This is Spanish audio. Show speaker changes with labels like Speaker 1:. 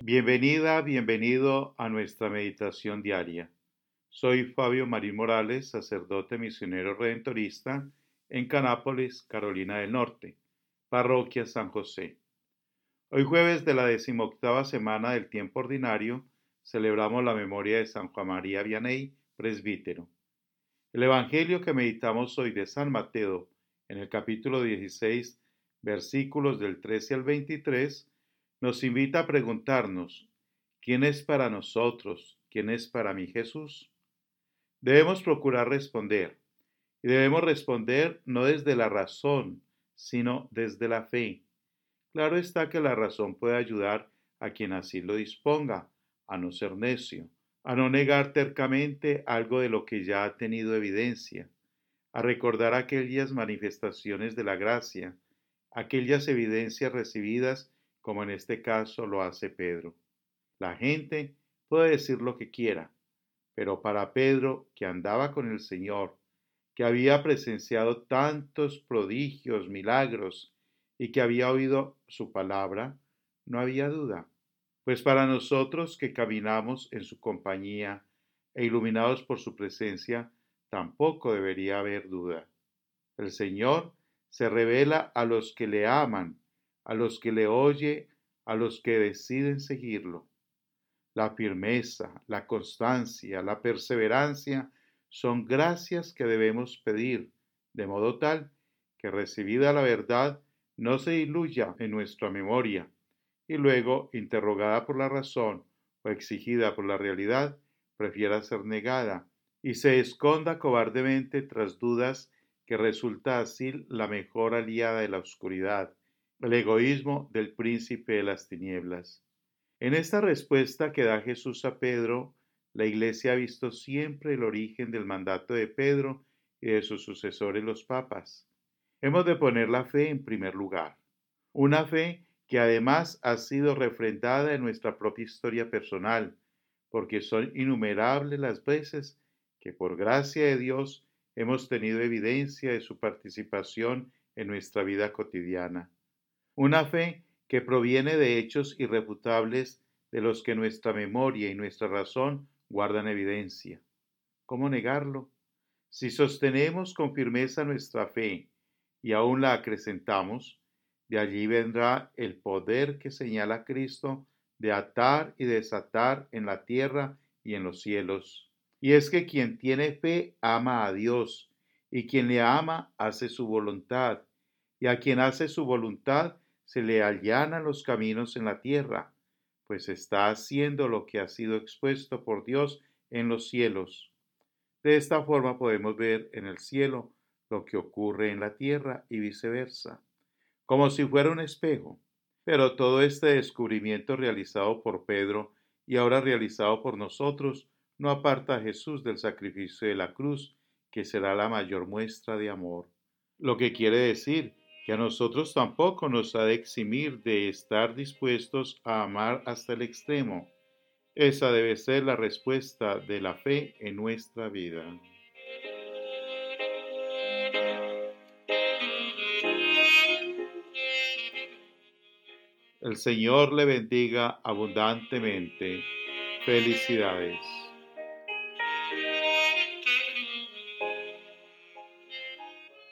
Speaker 1: Bienvenida, bienvenido a nuestra meditación diaria. Soy Fabio Marín Morales, sacerdote misionero redentorista en Canápolis, Carolina del Norte, parroquia San José. Hoy jueves de la decimoctava semana del tiempo ordinario celebramos la memoria de San Juan María Vianney, presbítero. El Evangelio que meditamos hoy de San Mateo, en el capítulo 16, versículos del 13 al 23, nos invita a preguntarnos, ¿quién es para nosotros? ¿Quién es para mí Jesús? Debemos procurar responder, y debemos responder no desde la razón, sino desde la fe. Claro está que la razón puede ayudar a quien así lo disponga, a no ser necio, a no negar tercamente algo de lo que ya ha tenido evidencia, a recordar aquellas manifestaciones de la gracia, aquellas evidencias recibidas como en este caso lo hace Pedro. La gente puede decir lo que quiera, pero para Pedro, que andaba con el Señor, que había presenciado tantos prodigios, milagros, y que había oído su palabra, no había duda. Pues para nosotros que caminamos en su compañía e iluminados por su presencia, tampoco debería haber duda. El Señor se revela a los que le aman, a los que le oye, a los que deciden seguirlo. La firmeza, la constancia, la perseverancia son gracias que debemos pedir, de modo tal que recibida la verdad no se diluya en nuestra memoria y luego, interrogada por la razón o exigida por la realidad, prefiera ser negada y se esconda cobardemente tras dudas que resulta así la mejor aliada de la oscuridad el egoísmo del príncipe de las tinieblas. En esta respuesta que da Jesús a Pedro, la Iglesia ha visto siempre el origen del mandato de Pedro y de sus sucesores los papas. Hemos de poner la fe en primer lugar, una fe que además ha sido refrendada en nuestra propia historia personal, porque son innumerables las veces que por gracia de Dios hemos tenido evidencia de su participación en nuestra vida cotidiana. Una fe que proviene de hechos irrefutables de los que nuestra memoria y nuestra razón guardan evidencia. ¿Cómo negarlo? Si sostenemos con firmeza nuestra fe y aún la acrecentamos, de allí vendrá el poder que señala Cristo de atar y desatar en la tierra y en los cielos. Y es que quien tiene fe ama a Dios, y quien le ama hace su voluntad, y a quien hace su voluntad se le allanan los caminos en la tierra, pues está haciendo lo que ha sido expuesto por Dios en los cielos. De esta forma podemos ver en el cielo lo que ocurre en la tierra y viceversa, como si fuera un espejo. Pero todo este descubrimiento realizado por Pedro y ahora realizado por nosotros no aparta a Jesús del sacrificio de la cruz, que será la mayor muestra de amor. Lo que quiere decir que a nosotros tampoco nos ha de eximir de estar dispuestos a amar hasta el extremo. Esa debe ser la respuesta de la fe en nuestra vida. El Señor le bendiga abundantemente. Felicidades.